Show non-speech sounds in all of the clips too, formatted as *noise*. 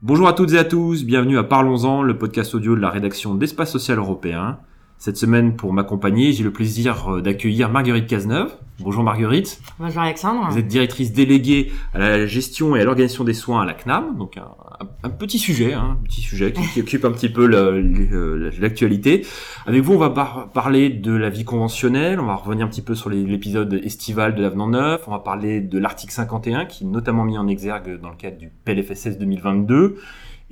Bonjour à toutes et à tous, bienvenue à Parlons-en, le podcast audio de la rédaction d'Espace Social Européen. Cette semaine, pour m'accompagner, j'ai le plaisir euh, d'accueillir Marguerite Cazeneuve. Bonjour Marguerite. Bonjour Alexandre. Vous êtes directrice déléguée à la gestion et à l'organisation des soins à la CNAM, donc un, un, petit sujet, hein, un petit sujet qui, qui occupe un petit peu l'actualité. Avec vous, on va par parler de la vie conventionnelle, on va revenir un petit peu sur l'épisode estival de l'Avenant 9, on va parler de l'article 51 qui est notamment mis en exergue dans le cadre du PLFSS 2022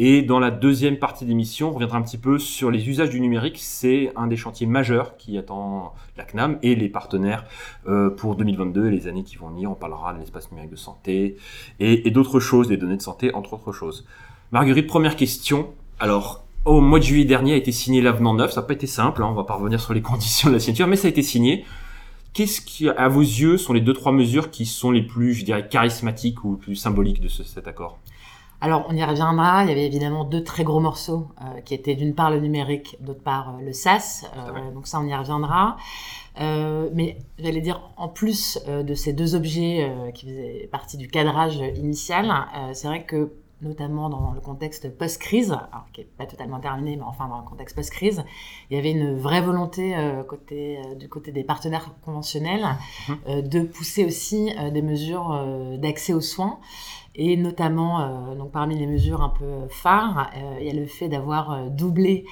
et dans la deuxième partie d'émission, on reviendra un petit peu sur les usages du numérique. C'est un des chantiers majeurs qui attend la CNAM et les partenaires euh, pour 2022 et les années qui vont venir. On parlera de l'espace numérique de santé et, d'autres choses, des données de santé, entre autres choses. Marguerite, première question. Alors, au mois de juillet dernier a été signé l'avenant 9. Ça n'a pas été simple, hein, on va pas revenir sur les *laughs* conditions de la signature, mais ça a été signé. Qu'est-ce qui, à vos yeux, sont les deux, trois mesures qui sont les plus, je dirais, charismatiques ou plus symboliques de ce, cet accord? Alors, on y reviendra. Il y avait évidemment deux très gros morceaux euh, qui étaient d'une part le numérique, d'autre part euh, le SaaS. Euh, donc ça, on y reviendra. Mais j'allais dire, en plus de ces deux objets qui faisaient partie du cadrage initial, c'est vrai que notamment dans le contexte post-crise, alors qui n'est pas totalement terminé, mais enfin dans le contexte post-crise, il y avait une vraie volonté côté, du côté des partenaires conventionnels mmh. de pousser aussi des mesures d'accès aux soins et notamment euh, donc parmi les mesures un peu phares, euh, il y a le fait d'avoir euh, doublé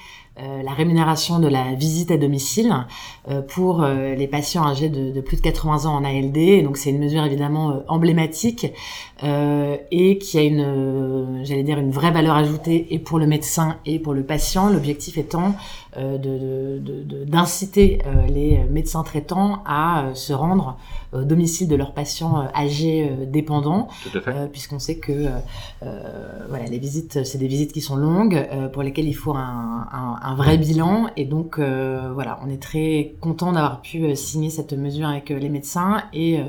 la rémunération de la visite à domicile pour les patients âgés de, de, plus de 80 ans en ALD. donc c'est une mesure évidemment emblématique et qui a une, j'allais dire, une vraie valeur ajoutée et pour le médecin et pour le patient. L'objectif étant d'inciter de, de, les médecins traitants à se rendre au domicile de leurs patients âgés dépendants, puisqu'on sait que voilà, les visites, c'est des visites qui sont longues, pour lesquelles il faut un, un un vrai bilan. Et donc, euh, voilà, on est très content d'avoir pu euh, signer cette mesure avec euh, les médecins et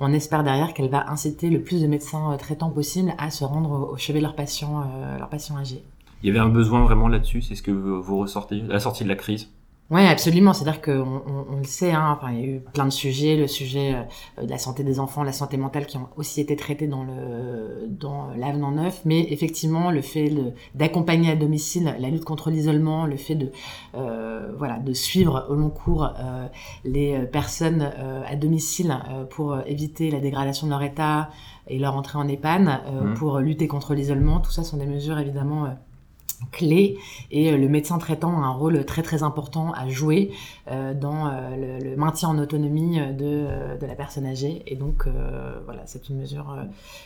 on espère derrière qu'elle va inciter le plus de médecins traitants possible à se rendre au chevet de leurs patients, leurs patients âgés. Il y avait un besoin vraiment là-dessus, c'est ce que vous ressortez à la sortie de la crise? Oui, absolument. C'est-à-dire qu'on on, on, le sait, hein, enfin, il y a eu plein de sujets, le sujet euh, de la santé des enfants, la santé mentale, qui ont aussi été traités dans le dans l'avenant neuf. Mais effectivement, le fait d'accompagner à domicile la lutte contre l'isolement, le fait de euh, voilà de suivre au long cours euh, les personnes à domicile pour éviter la dégradation de leur état et leur entrée en EHPAD, mmh. pour lutter contre l'isolement, tout ça sont des mesures évidemment clé et euh, le médecin traitant a un rôle très très important à jouer euh, dans euh, le, le, maintien en autonomie de, de la personne âgée. Et donc voilà c'est une mesure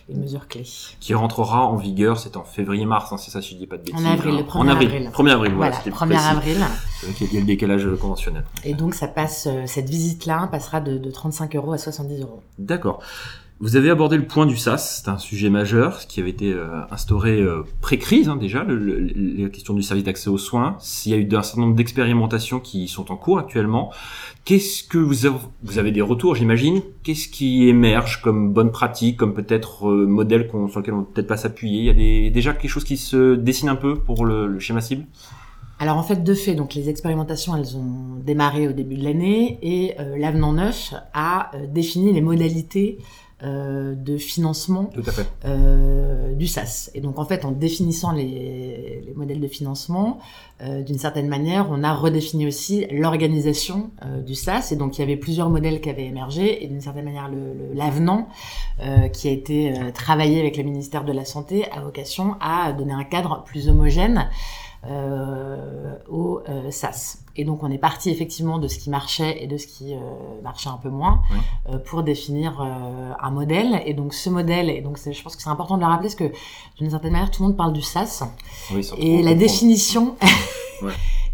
une mesure clé. Qui rentrera en vigueur c'est en février mars hein, c'est ça si je dis pas de bêtises en avril le 1er en avril, avril. 1er avril voilà, voilà 1er avril. Donc il y a le décalage conventionnel. Et donc ça passe cette visite là passera de, de 35 euros à 70 euros. D'accord vous avez abordé le point du SAS, c'est un sujet majeur qui avait été euh, instauré euh, pré-crise hein, déjà, le, le, la question du service d'accès aux soins. S'il y a eu un certain nombre d'expérimentations qui sont en cours actuellement, qu'est-ce que vous avez, vous avez des retours, j'imagine? Qu'est-ce qui émerge comme bonne pratique, comme peut-être euh, modèle sur lequel on peut peut-être pas s'appuyer? Il y a des, déjà quelque chose qui se dessine un peu pour le, le schéma cible? Alors en fait, de fait, donc les expérimentations, elles ont démarré au début de l'année et euh, l'avenant 9 a euh, défini les modalités euh, de financement euh, du SAS. Et donc en fait, en définissant les, les modèles de financement, euh, d'une certaine manière, on a redéfini aussi l'organisation du SAS. Et donc il y avait plusieurs modèles qui avaient émergé. Et d'une certaine manière, l'avenant le, qui a été travaillé avec le ministère de la Santé a vocation à donner un cadre plus homogène au euh, SAS. Et donc on est parti effectivement de ce qui marchait et de ce qui euh, marchait un peu moins oui. euh, pour définir euh, un modèle. Et donc ce modèle, et donc je pense que c'est important de le rappeler parce que d'une certaine manière tout le monde parle du SAS oui, et la définition *laughs*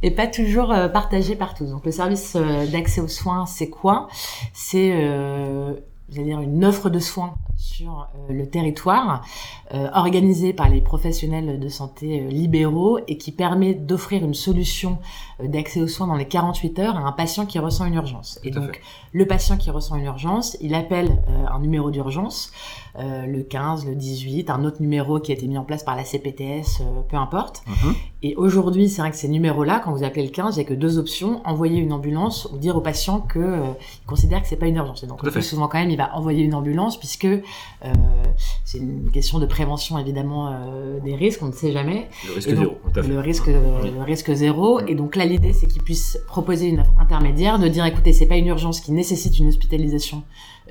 ouais. pas toujours euh, partagée par tous. Donc le service euh, d'accès aux soins, c'est quoi? C'est dire une offre de soins sur euh, le territoire, euh, organisée par les professionnels de santé euh, libéraux et qui permet d'offrir une solution d'accès aux soins dans les 48 heures à un patient qui ressent une urgence. Et donc, le patient qui ressent une urgence, il appelle un numéro d'urgence, le 15, le 18, un autre numéro qui a été mis en place par la CPTS, peu importe. -huh. Et aujourd'hui, c'est vrai que ces numéros-là, quand vous appelez le 15, il n'y a que deux options envoyer une ambulance ou dire au patient que euh, il considère que c'est pas une urgence. Et donc, le plus souvent quand même, il va envoyer une ambulance puisque euh, c'est une question de prévention évidemment euh, des risques. On ne sait jamais. Le risque zéro. Le risque, le risque zéro. Et donc là, l'idée, c'est qu'il puisse proposer une offre intermédiaire, de dire écoutez, c'est pas une urgence qui nécessite une hospitalisation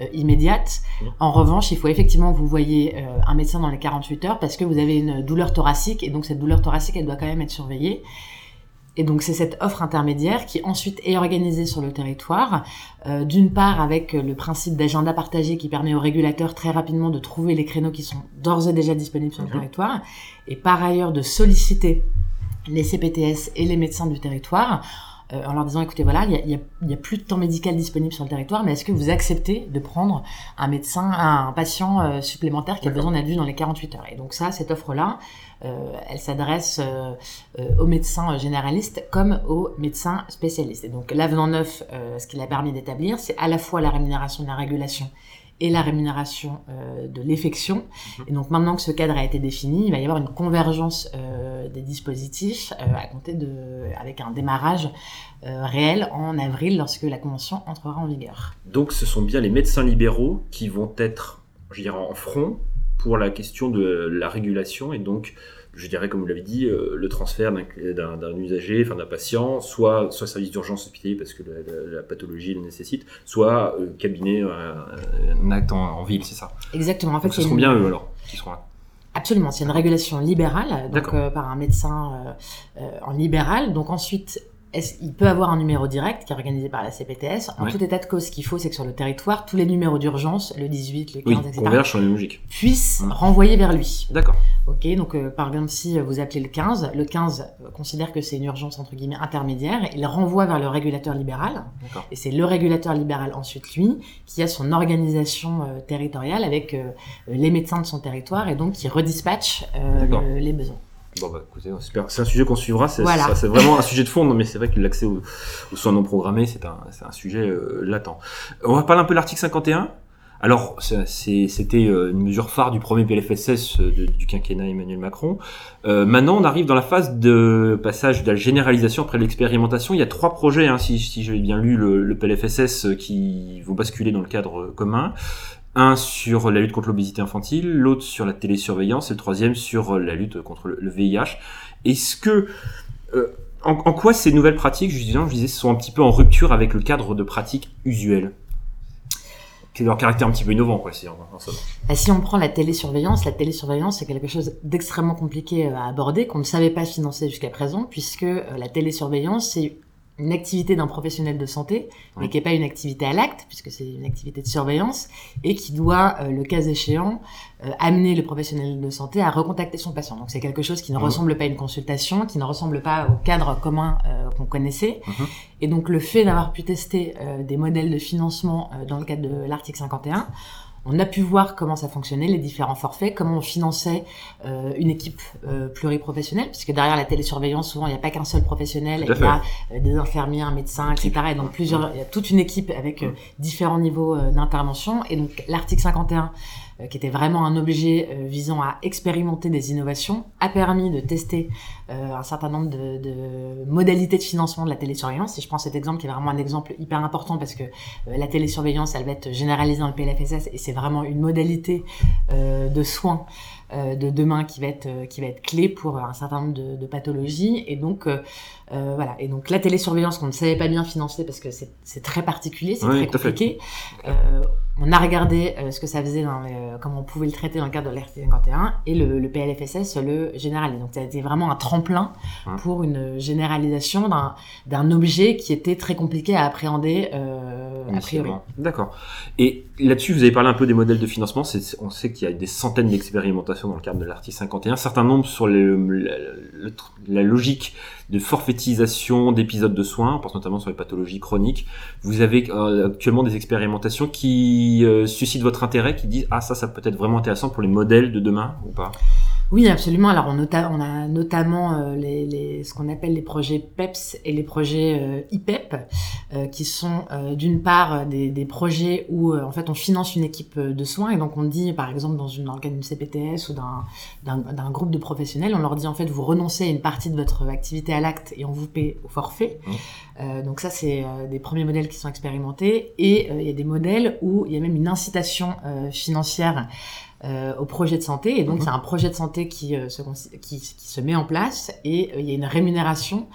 euh, immédiate. En revanche, il faut effectivement que vous voyez euh, un médecin dans les 48 heures parce que vous avez une douleur thoracique et donc cette douleur thoracique, elle doit quand même être surveillée. Et donc c'est cette offre intermédiaire qui ensuite est organisée sur le territoire, euh, d'une part avec le principe d'agenda partagé qui permet aux régulateurs très rapidement de trouver les créneaux qui sont d'ores et déjà disponibles sur le mhm. territoire, et par ailleurs de solliciter les CPTS et les médecins du territoire euh, en leur disant écoutez voilà il y a, y a, plus de temps médical disponible sur le territoire mais est-ce que vous acceptez de prendre un médecin un patient euh, supplémentaire qui a besoin d'être vu dans les 48 heures? Et donc ça cette offre là euh, elle s'adresse aux médecins généralistes comme aux médecins spécialistes. Et donc l'avenant neuf ce qu'il a permis d'établir c'est à la fois la rémunération de la régulation et la rémunération euh, de l'effection. Mhm. Et donc maintenant que ce cadre a été défini, il va y avoir une convergence euh, des dispositifs euh, à compter de, avec un démarrage réel en avril lorsque la convention entrera en vigueur. Donc ce sont bien les médecins libéraux qui vont être, je dirais, en front pour la question de la régulation et donc je dirais, comme vous l'avez dit, euh, le transfert d'un usager, enfin d'un patient, soit, soit service d'urgence hospitalier parce que la, pathologie le nécessite, soit euh, cabinet, euh, un acte en, ville, c'est ça Exactement. En fait, ce seront bien eux alors qui seront là. Absolument, c'est une régulation libérale, donc par un médecin en libéral. Donc ensuite, il peut avoir un numéro direct qui est organisé par la CPTS. En tout état de cause, ce qu'il faut, c'est que sur le territoire, tous les numéros d'urgence, le 18, le 15, etc., sur logique. puissent mmh. renvoyer vers lui. D'accord. Ok, donc euh, par exemple, si vous appelez le 15, le 15 considère que c'est une urgence entre guillemets intermédiaire, il renvoie vers le régulateur libéral. Et c'est le régulateur libéral ensuite, lui, qui a son organisation euh, territoriale avec euh, les médecins de son territoire et donc qui redispatche les besoins. Bon bah écoutez, c'est un sujet qu'on suivra, c'est vraiment un sujet de fond, mais c'est vrai que l'accès aux, soins non programmés, c'est un, un, sujet euh, latent. On va parler un peu de l'article 51. Alors, c'était euh, une mesure phare du premier PLFSS euh, du quinquennat Emmanuel Macron. Euh, maintenant, on arrive dans la phase de passage de la généralisation après l'expérimentation. Il y a trois projets, hein, si, si j'ai bien lu le, le, PLFSS, qui vont basculer dans le cadre commun. Un sur la lutte contre l'obésité infantile, l'autre sur la télésurveillance et le troisième sur la lutte contre le VIH. Est-ce que... Euh, en, quoi ces nouvelles pratiques, je disais, je disais, sont un petit peu en rupture avec le cadre de pratique usuel Quel est leur caractère un petit peu innovant, quoi, si, en, bah, si on prend la télésurveillance, la télésurveillance, c'est quelque chose d'extrêmement compliqué euh, à aborder, qu'on ne savait pas financer jusqu'à présent, puisque euh, la télésurveillance, c'est une activité d'un professionnel de santé, mais qui n'est pas une activité à l'acte, puisque c'est une activité de surveillance, et qui doit, euh, le cas échéant, euh, amener le professionnel de santé à recontacter son patient. Donc c'est quelque chose qui ne ressemble pas à une consultation, qui ne ressemble pas au cadre commun euh, qu'on connaissait. Mhm. Et donc le fait d'avoir pu tester des modèles de financement dans le cadre de l'article 51, on a pu voir comment ça fonctionnait, les différents forfaits, comment on finançait euh, une équipe euh, pluriprofessionnelle, puisque derrière la télésurveillance, souvent, il n'y a pas qu'un seul professionnel, il y a euh, des infirmiers, un médecin, etc. Et donc, plusieurs, il y a toute une équipe avec différents niveaux d'intervention. Et donc, l'article 51 euh, qui était vraiment un objet euh, visant à expérimenter des innovations, a permis de tester euh, un certain nombre de, de, modalités de financement de la télésurveillance. Et je prends cet exemple qui est vraiment un exemple hyper important parce que la télésurveillance, elle va être généralisée dans le PLFSS et c'est vraiment une modalité de soins de demain qui va être qui va être clé pour un certain nombre de, de pathologies. Et donc voilà. Et donc la télésurveillance qu'on ne savait pas bien financer parce que c'est très particulier c'est très compliqué on a regardé euh, ce que ça faisait, dans comment on pouvait le traiter dans le cadre de l'RT 51 et le, le, PLFSS le généralise. Donc ça a été vraiment un tremplin pour une généralisation d'un objet qui était très compliqué à appréhender euh, a priori. D'accord. Et là-dessus, vous avez parlé un peu des modèles de financement. On sait qu'il y a des centaines d'expérimentations dans le cadre de l'article 51. Certains nombres sur la logique de forfaitisation d'épisodes de soins, on pense notamment sur les pathologies chroniques. Vous avez euh, actuellement des expérimentations qui euh, suscitent votre intérêt, qui disent ah ça ça peut être vraiment intéressant pour les modèles de demain ou pas? Oui, absolument. Alors, on, on a notamment euh, les, les, ce qu'on appelle les projets PEPS et les projets euh, IPEP, euh, qui sont d'une part des, des, projets où en fait on finance une équipe de soins et donc on dit, par exemple, dans une organe CPTS ou d'un groupe de professionnels, on leur dit en fait vous renoncez à une partie de votre activité à l'acte et on vous paie au forfait. Mmh. donc ça, c'est des premiers modèles qui sont expérimentés et il y a des modèles où il y a même une incitation financière euh, au projet de santé. Et donc, mhm. c'est un projet de santé qui, euh, se, qui, qui, se met en place et euh, il y a une rémunération,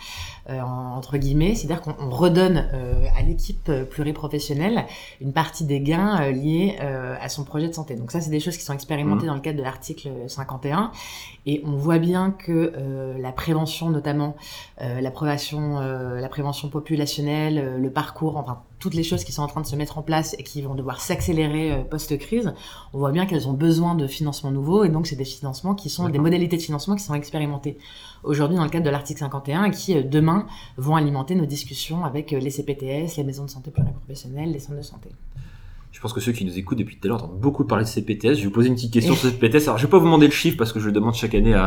entre guillemets, c'est-à-dire qu'on redonne à l'équipe pluriprofessionnelle une partie des gains liés à son projet de santé. Donc ça, c'est des choses qui sont expérimentées mhm. dans le cadre de l'article 51. Et on voit bien que la prévention, notamment la, prévention, la prévention populationnelle, le parcours, enfin toutes les choses qui sont en train de se mettre en place et qui vont devoir s'accélérer euh, post-crise, on voit bien qu'elles ont besoin de financements nouveaux et donc c'est des financements qui sont des modalités de financement qui sont expérimentées aujourd'hui dans le cadre de l'article 51 et qui euh, demain vont alimenter nos discussions avec euh, les CPTS, les maisons de santé pluriprofessionnelles, les centres de santé. Je pense que ceux qui nous écoutent depuis tout à l'heure entendent beaucoup parler de CPTS. Je vais vous poser une petite question sur CPTS. Alors, je vais pas vous demander le chiffre parce que je le demande chaque année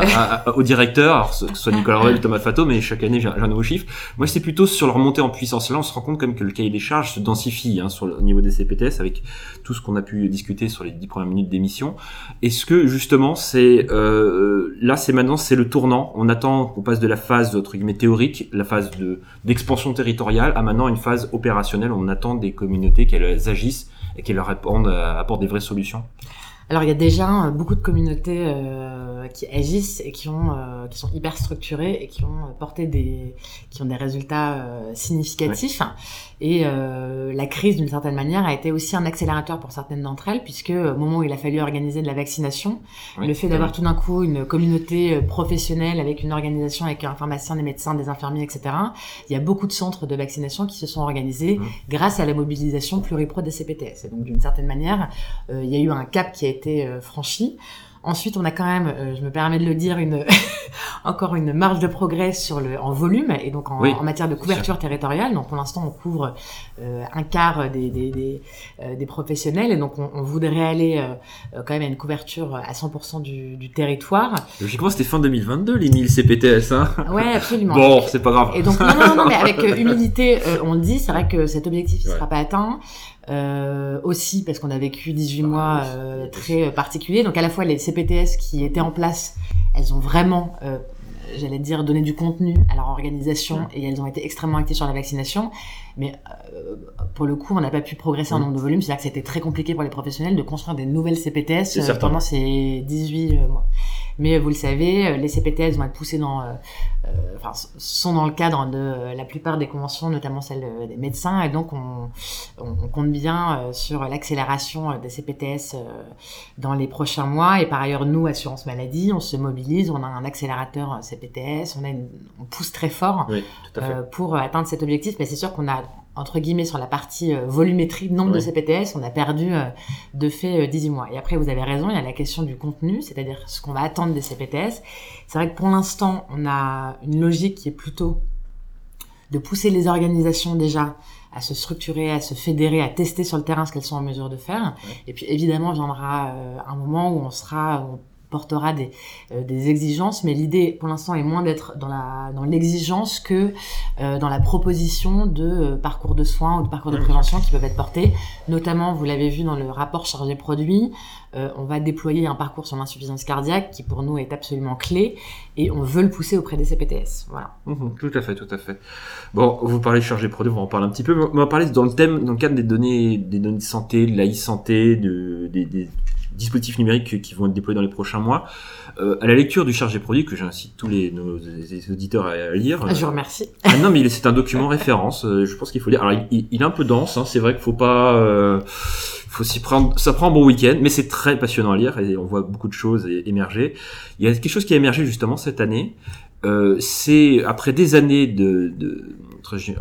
au directeur, alors, que ce soit Nicolas Roel Thomas Fato, mais chaque année j'ai un, nouveau chiffre. Moi, c'est plutôt sur leur montée en puissance. Là, on se rend compte quand même que le cahier des charges se densifie hein, sur le au niveau des CPTS avec tout ce qu'on a pu discuter sur les dix premières minutes d'émission. Est-ce que justement, c'est euh, là, c'est maintenant, c'est le tournant. On attend qu'on passe de la phase entre guillemets théorique, la phase de d'expansion territoriale, à maintenant une phase opérationnelle. On attend des communautés qu'elles agissent et qui leur répondent, euh, apportent des vraies solutions alors il y a déjà euh, beaucoup de communautés euh, qui agissent et qui ont euh, qui sont hyper structurées et qui ont porté des qui ont des résultats significatifs. Et la crise d'une certaine manière a été aussi un accélérateur pour certaines d'entre elles puisque au moment où il a fallu organiser de la vaccination, le fait d'avoir tout d'un coup une communauté professionnelle avec une organisation avec un pharmacien, des médecins, des infirmiers, etc. Il y a beaucoup de centres de vaccination qui se sont organisés mmh. grâce à la mobilisation pluripro des CPTS. Et donc d'une certaine manière, il y a eu un cap qui a été été euh, franchie. Ensuite, on a quand même, euh, je me permets de le dire, une *laughs* encore une marge de progrès sur le en volume et donc en, en matière de couverture territoriale. Donc pour l'instant, on couvre euh, un quart des des, des, euh, des, professionnels et donc on, on voudrait aller quand même à une couverture à 100% du, du territoire. Logiquement, c'était fin 2022 les 1000 CPTS. Hein ouais, absolument. bon, c'est pas grave. Et donc non, non, non, mais avec *laughs* humilité, on le dit, c'est vrai que cet objectif ne sera pas atteint. Euh, aussi parce qu'on a vécu 18 mois euh, très particuliers. Donc à la fois les CPTS qui étaient en place, elles ont vraiment, euh, j'allais dire, donné du contenu à leur organisation et elles ont été extrêmement actives sur la vaccination. Mais euh, pour le coup, on n'a pas pu progresser en nombre de volumes. C'est-à-dire que c'était très compliqué pour les professionnels de construire des nouvelles CPTS euh, pendant ces 18 mois. Mais vous le savez, les CPTS vont être poussés dans, enfin, sont dans le cadre de la plupart des conventions, notamment celles des médecins, et donc on, on, compte bien sur l'accélération des CPTS dans les prochains mois. Et par ailleurs, nous, assurance maladie, on se mobilise, on a un accélérateur CPTS, on a une, on pousse très fort pour atteindre cet objectif. Mais c'est sûr qu'on a entre guillemets sur la partie euh, volumétrie, nombre de CPTS, on a perdu euh, de fait 18 euh, mois. Et après, vous avez raison, il y a la question du contenu, c'est-à-dire ce qu'on va attendre des CPTS. C'est vrai que pour l'instant, on a une logique qui est plutôt de pousser les organisations déjà à se structurer, à se fédérer, à tester sur le terrain ce qu'elles sont en mesure de faire. Et puis évidemment, viendra un moment où on sera, portera des, euh, des exigences, mais l'idée pour l'instant est moins d'être dans la dans l'exigence que euh, dans la proposition de euh, parcours de soins ou de parcours de prévention qui peuvent être portés. Notamment, vous l'avez vu dans le rapport chargé produit, on va déployer un parcours sur l'insuffisance cardiaque qui pour nous est absolument clé et on veut le pousser auprès des CPTS. Voilà. Mmh tout à fait, tout à fait. Bon, vous parlez de chargé produit, on va en parler un petit peu. On va parler dans le thème, dans le cadre des données, des données de santé, de la e-santé, de, des, des dispositifs numériques qui vont être déployés dans les prochains mois. Euh, à la lecture du chargé produit, que j'incite tous les, nos auditeurs à, lire. Ah, je vous remercie. Ah, non, mais c'est un document *laughs* référence. Euh, je pense qu'il faut lire. Alors, il, il, est un peu dense. Hein, c'est vrai qu'il faut pas. Euh, faut s'y prendre. Ça prend un bon week-end, mais c'est très passionnant à lire et on voit beaucoup de choses émerger. Il y a quelque chose qui a émergé justement cette année. Euh, c'est après des années de, de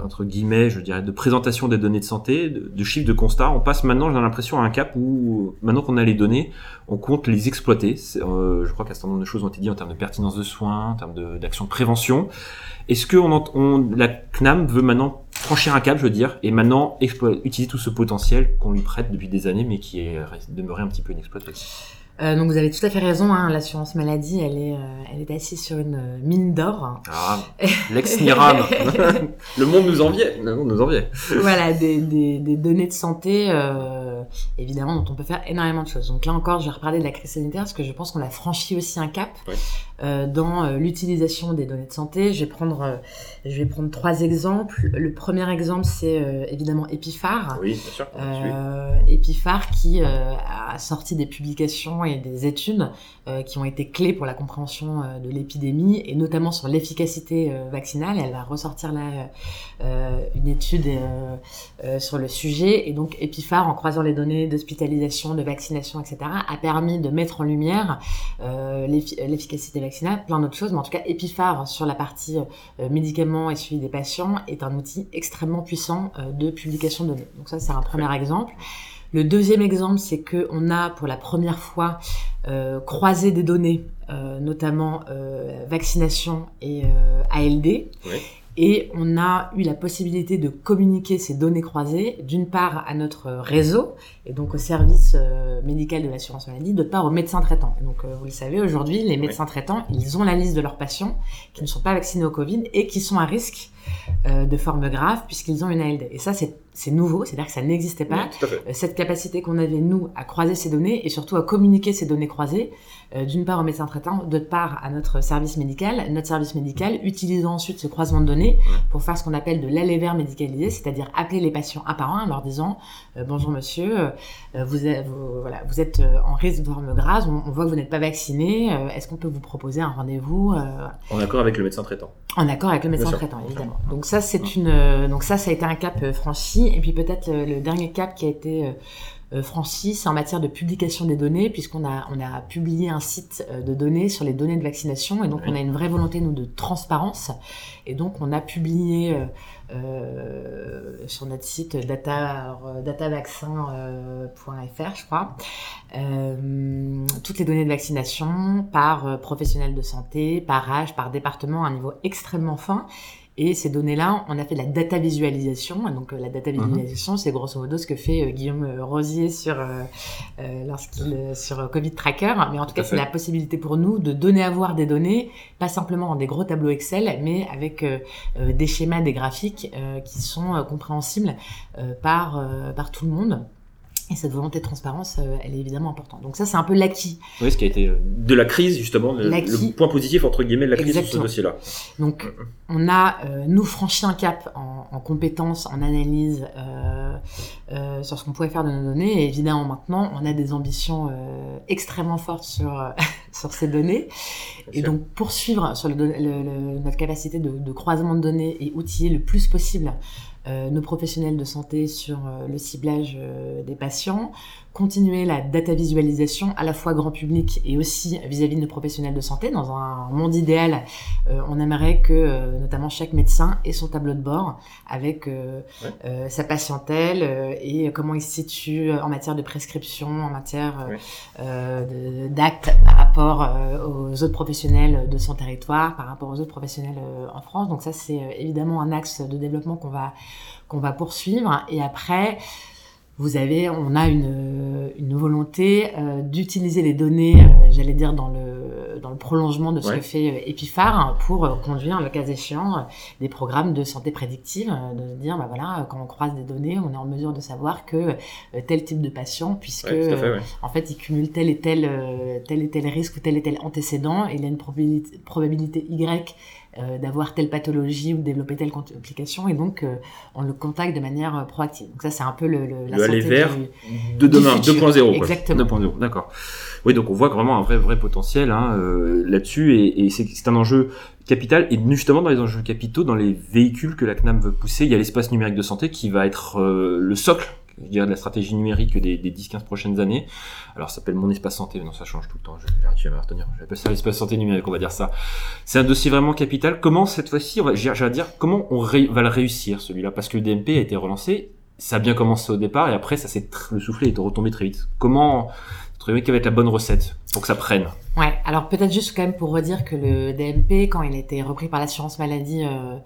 entre, guillemets, je dirais, de présentation des données de santé, de, chiffres de constat. On passe maintenant, j'ai l'impression, à un cap où, maintenant qu'on a les données, on compte les exploiter. Euh, je crois qu'un certain nombre de choses ont été dites en termes de pertinence de soins, en termes d'action de, prévention. Est-ce que on, on, la CNAM veut maintenant franchir un cap, je veux dire, et maintenant utiliser tout ce potentiel qu'on lui prête depuis des années, mais qui est demeuré un petit peu inexploité? Euh, donc vous avez tout à fait raison, hein, l'assurance maladie, elle est, euh, elle est assise sur une euh, mine d'or. Ah, *laughs* l'ex-NIRAM. *laughs* le monde nous enviait. Le monde nous enviait. voilà, des, des, des, données de santé, euh, évidemment, dont on peut faire énormément de choses. Donc là encore, je vais reparler de la crise sanitaire parce que je pense qu'on a franchi aussi un cap euh, dans euh, l'utilisation des données de santé. Je vais prendre, euh, je vais prendre trois exemples. Le premier exemple, c'est évidemment Epiphar. Oui, bien sûr. Epiphar qui a sorti des publications et des études qui ont été clés pour la compréhension de l'épidémie et notamment sur l'efficacité vaccinale. Elle va ressortir là une étude sur le sujet et donc Epiphar en croisant les données d'hospitalisation, de vaccination, etc. a permis de mettre en lumière euh, l'effi- l'efficacité vaccinale, plein d'autres choses, mais en tout cas Epiphar sur la partie euh, médicaments et suivi des patients est un outil extrêmement puissant euh, de publication de données. Donc ça c'est un premier exemple. Le deuxième exemple, c'est que on a pour la première fois euh, croisé des données, notamment vaccination et ALD. Oui. Et on a eu la possibilité de communiquer ces données croisées, d'une part à notre réseau, et donc au service euh, médical de l'assurance maladie, d'autre part aux médecins traitants. Et donc, euh, vous le savez, aujourd'hui, les médecins traitants, ils ont la liste de leurs patients qui ne sont pas vaccinés au Covid et qui sont à risque euh, de forme grave puisqu'ils ont une ALD. Et ça, c'est c'est nouveau, c'est-à-dire que ça n'existait pas. Oui. Euh, cette capacité qu'on avait, nous, à croiser ces données et surtout à communiquer ces données croisées, euh, d'une part aux médecins traitants, d'autre part à notre service médical. Notre service médical utilisant ensuite ce croisement de données pour faire ce qu'on appelle de l'aller vers médicalisé, c'est-à-dire appeler les patients un par un en leur disant euh, bonjour monsieur, vous, voilà, vous êtes en risque de forme grave, on, on voit que vous n'êtes pas vacciné, est-ce qu'on peut vous proposer un rendez-vous En accord avec le médecin traitant. en accord avec le médecin traitant, évidemment. Donc ça, c'est une, euh, donc ça, ça a été un cap euh, franchi. Et puis peut-être le dernier cap qui a été euh, franchi, c'est en matière de publication des données, puisqu'on a, on a publié un site de données sur les données de vaccination, et donc Oui. on a une vraie volonté nous de transparence. Et donc on a publié euh, sur notre site data, datavaccin.fr, je crois, euh, toutes les données de vaccination par professionnel de santé, par âge, par département, à un niveau extrêmement fin. Et ces données-là, on a fait de la data visualisation. Donc euh, la data Mhm. visualisation, c'est grosso modo ce que fait euh, Guillaume euh, Rosier sur euh, lorsqu'il euh, sur Covid Tracker. Mais en tout cas, c'est la possibilité pour nous de donner à voir des données, pas simplement dans des gros tableaux Excel, mais avec des schémas, des graphiques euh, qui sont compréhensibles euh, par euh, par tout le monde. Et cette volonté de transparence, euh, elle est évidemment importante. Donc ça, c'est un peu l'acquis. Oui, ce qui a été euh, de la crise, justement, le, point positif, entre guillemets, de la crise sur ce Exactement. dossier-là. Donc, on a, euh, nous, franchi un cap en, en compétences, en analyse euh, euh, sur ce qu'on pouvait faire de nos données. Et évidemment, maintenant, on a des ambitions extrêmement fortes sur, *laughs* sur ces données. Et sûr. donc, poursuivre sur le, don- le- le- notre capacité de, de croisement de données et outiller le plus possible euh, nos professionnels de santé sur euh, le ciblage euh, des patients, continuer la data visualisation à la fois grand public et aussi vis-à-vis de nos professionnels de santé. Dans un monde idéal, euh, on aimerait que euh, notamment chaque médecin ait son tableau de bord avec euh, Ouais. sa patientèle et comment il se situe en matière de prescription, en matière Ouais. d'actes par rapport aux autres professionnels de son territoire, par rapport aux autres professionnels en France. Donc ça, c'est évidemment un axe de développement qu'on va qu'on va poursuivre. Et après, vous avez, on a une, une volonté euh, d'utiliser les données, euh, j'allais dire dans le dans le prolongement de ce Ouais. que fait euh, Epiphar pour euh, conduire, le cas échéant, des programmes de santé prédictive, de dire, bah voilà, quand on croise des données, on est en mesure de savoir que tel type de patient, puisque Ouais, tout à fait, ouais. en fait, il cumule tel et tel, tel et tel risque ou tel et tel antécédent, et il a une probabilité, probabilité Y euh, d'avoir telle pathologie ou de développer telle complication, et donc euh, on le contacte de manière euh, proactive. Donc ça, c'est un peu le, le, la Le aller santé vers du- de demain, du futur. 2.0. quoi. Exactement. 2.0, d'accord. Oui, donc on voit vraiment un vrai, vrai potentiel hein, euh, là-dessus, et, et c'est c'est un enjeu capital. Et justement, dans les enjeux capitaux, dans les véhicules que la CNAM veut pousser, il y a l'espace numérique de santé qui va être le socle je dirais, de la stratégie numérique des, des 10-15 prochaines années. Alors, ça s'appelle Mon Espace Santé, non, ça change tout le temps, je vais arriver à me retenir. J'appelle ça l'espace santé numérique, on va dire ça. C'est un dossier vraiment capital. Comment, cette fois-ci, j'allais dire, comment on va le réussir, celui-là? Parce que le DMP a été relancé, ça a bien commencé au départ et après ça s'est le soufflet est retombé très vite. Comment trouver quelle va être la bonne recette pour que ça prenne Ouais, alors peut-être juste quand même pour redire que le DMP, quand il a été repris par l'assurance maladie euh,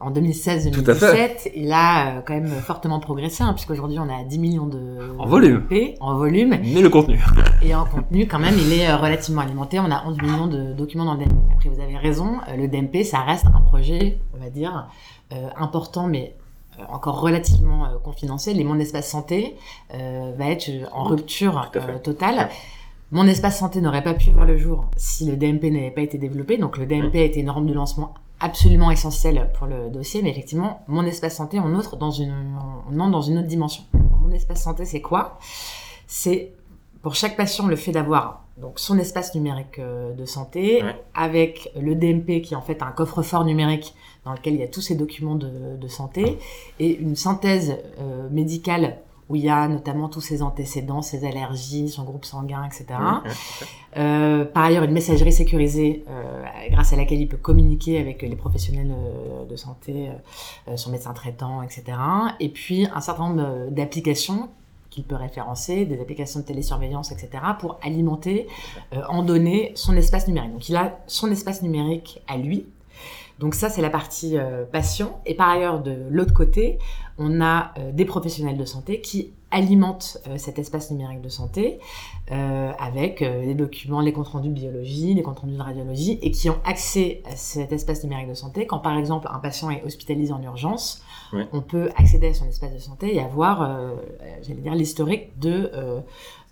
en 2016-2017, il a euh, quand même fortement progressé, hein, puisqu'aujourd'hui on a 10 millions de en volume. DMP, en volume. Mais le contenu. *laughs* Et en contenu, quand même, il est euh, relativement alimenté. On a 11 millions de documents dans le DMP. Après, vous avez raison, le DMP, ça reste un projet, on va dire, important, mais encore relativement confidentiel. Et mon espace santé va être en rupture totale. Mon espace santé n'aurait pas pu voir le jour si le DMP n'avait pas été développé. Donc le DMP a été une norme de lancement absolument essentielle pour le dossier, mais effectivement, mon espace santé, on entre dans une, on entre dans une autre dimension. Mon espace santé, c'est quoi? C'est pour chaque patient le fait d'avoir donc son espace numérique euh, de santé avec le DMP qui est en fait un coffre-fort numérique dans lequel il y a tous ces documents de, de santé et une synthèse euh, médicale où il y a notamment tous ses antécédents, ses allergies, son groupe sanguin, etc. Euh, par ailleurs, une messagerie sécurisée grâce à laquelle il peut communiquer avec les professionnels de santé, son médecin traitant, etc. Et puis un certain nombre d'applications qu'il peut référencer, des applications de télésurveillance, etc., pour alimenter en données son espace numérique. Donc il a son espace numérique à lui, donc ça, c'est la partie euh, patient. Et par ailleurs, de l'autre côté, on a euh, des professionnels de santé qui alimentent euh, cet espace numérique de santé avec les documents, les comptes rendus de biologie, les comptes rendus de radiologie, et qui ont accès à cet espace numérique de santé. Quand par exemple un patient est hospitalisé en urgence, on peut accéder à son espace de santé et avoir, j'allais dire, l'historique de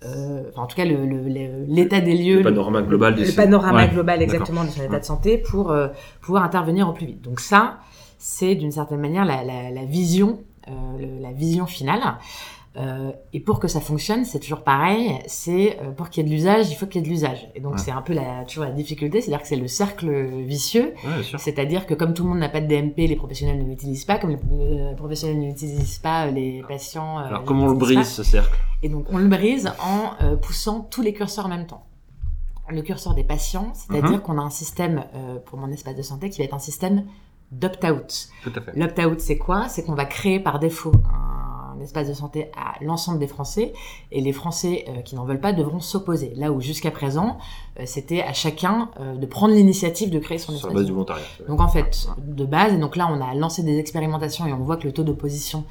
euh, enfin, en tout cas l'état des lieux, le panorama global, le, panorama global exactement de son état de santé pour euh, pouvoir intervenir au plus vite. Donc ça, c'est d'une certaine manière la, la, la vision, euh, la vision finale. Euh, et pour que ça fonctionne, c'est toujours pareil. C'est euh, pour qu'il y ait de l'usage, il faut qu'il y ait de l'usage. Et donc c'est un peu la, toujours la difficulté, c'est-à-dire que c'est le cercle vicieux. c'est-à-dire que comme tout le monde n'a pas de DMP, les professionnels ne l'utilisent pas. Comme les euh, professionnels ne l'utilisent pas, les patients. Alors comment on le brise ce cercle? Et donc on le brise en poussant tous les curseurs en même temps le curseur des patients, c'est-à-dire mhm. qu'on a un système pour mon espace de santé qui va être un système d'opt-out. L'opt-out, c'est quoi? C'est qu'on va créer par défaut un espace de santé à l'ensemble des Français et les Français euh, qui n'en veulent pas devront s'opposer. Là où jusqu'à présent, euh, c'était à chacun euh, de prendre l'initiative de créer son espace. Sur base du volontariat. Donc en fait, de base, et donc là on a lancé des expérimentations et on voit que le taux d'opposition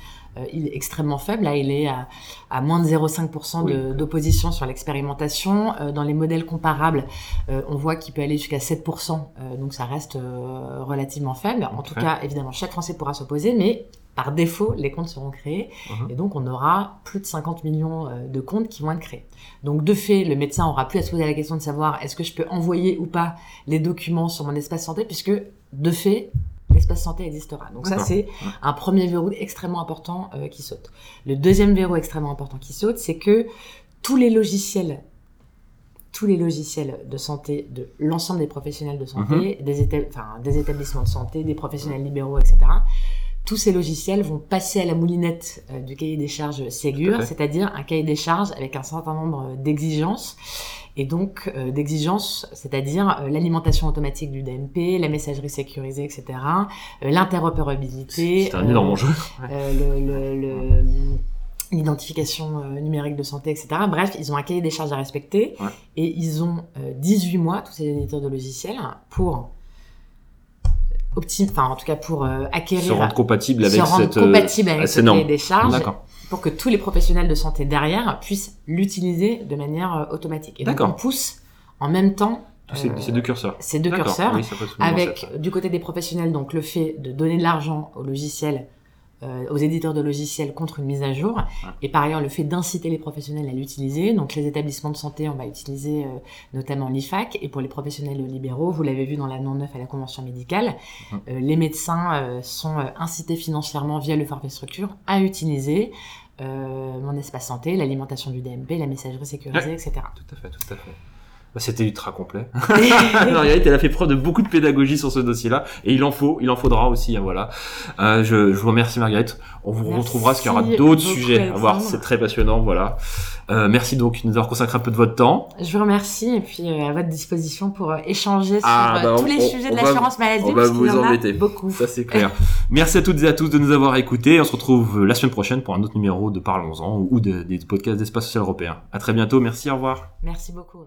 il est extrêmement faible. Là, il est à, à moins de 0,5% d'opposition sur l'expérimentation. dans les modèles comparables, on voit qu'il peut aller jusqu'à 7%. donc ça reste relativement faible. En tout cas, évidemment, chaque Français pourra s'opposer, mais par défaut, les comptes seront créés. Uh-huh. Et donc, on aura plus de 50 millions euh, de comptes qui vont être créés. Donc, de fait, le médecin aura plus à se poser la question de savoir est-ce que je peux envoyer ou pas les documents sur mon espace santé, puisque, de fait, l'espace santé existera. Donc ça, c'est un premier verrou extrêmement important euh, qui saute. Le deuxième verrou extrêmement important qui saute, c'est que tous les logiciels tous les logiciels de santé de l'ensemble des professionnels de santé, uh-huh. des, établissements de santé, des professionnels libéraux, etc., tous ces logiciels vont passer à la moulinette euh, du cahier des charges Ségur, c'est-à-dire un cahier des charges avec un certain nombre d'exigences. Et donc euh, d'exigences, c'est-à-dire euh, l'alimentation automatique du DMP, la messagerie sécurisée, etc., l'interopérabilité. C'est un énorme enjeu. l'identification numérique de santé, etc. Bref, ils ont un cahier des charges à respecter et ils ont 18 mois, tous ces éditeurs de logiciels, pour enfin en tout cas pour euh, acquérir, se rendre compatible avec cette, euh, compatible avec ce des charges, pour que tous les professionnels de santé derrière puissent l'utiliser de manière euh, automatique. Et donc on pousse en même temps ces, deux curseurs. Ces deux curseurs, avec du côté des professionnels donc le fait de donner de l'argent au logiciel aux éditeurs de logiciels contre une mise à jour. Et par ailleurs, le fait d'inciter les professionnels à l'utiliser. Donc, les établissements de santé, on va utiliser euh, notamment l'IFAC. Et pour les professionnels libéraux, vous l'avez vu dans la 9 à la convention médicale, euh, les médecins sont incités financièrement via le forfait structure à utiliser mon espace santé, l'alimentation du DMP, la messagerie sécurisée, etc. Tout à fait, tout à fait. Bah, C'était ultra complet. *laughs* *laughs* Marguerite, elle a fait preuve de beaucoup de pédagogie sur ce dossier-là, et il en faut, il en faudra aussi. hein, voilà. Euh, je, je vous remercie Marguerite. On vous Merci retrouvera parce qu'il y aura d'autres sujets à voir. C'est très passionnant. Voilà. Euh, merci donc de nous avoir consacré un peu de votre temps. Je vous remercie et puis euh, à votre disposition pour euh, échanger Ah, sur euh, bah, tous les on- sujets on de l'assurance maladie. on va vous y en embêter. Beaucoup. Ça c'est clair. *laughs* merci à toutes et à tous de nous avoir écoutés. On se retrouve la semaine prochaine pour un autre numéro de Parlons-en ou de- des podcasts d'Espace Social Européen. À très bientôt. Merci. Au revoir. Merci beaucoup.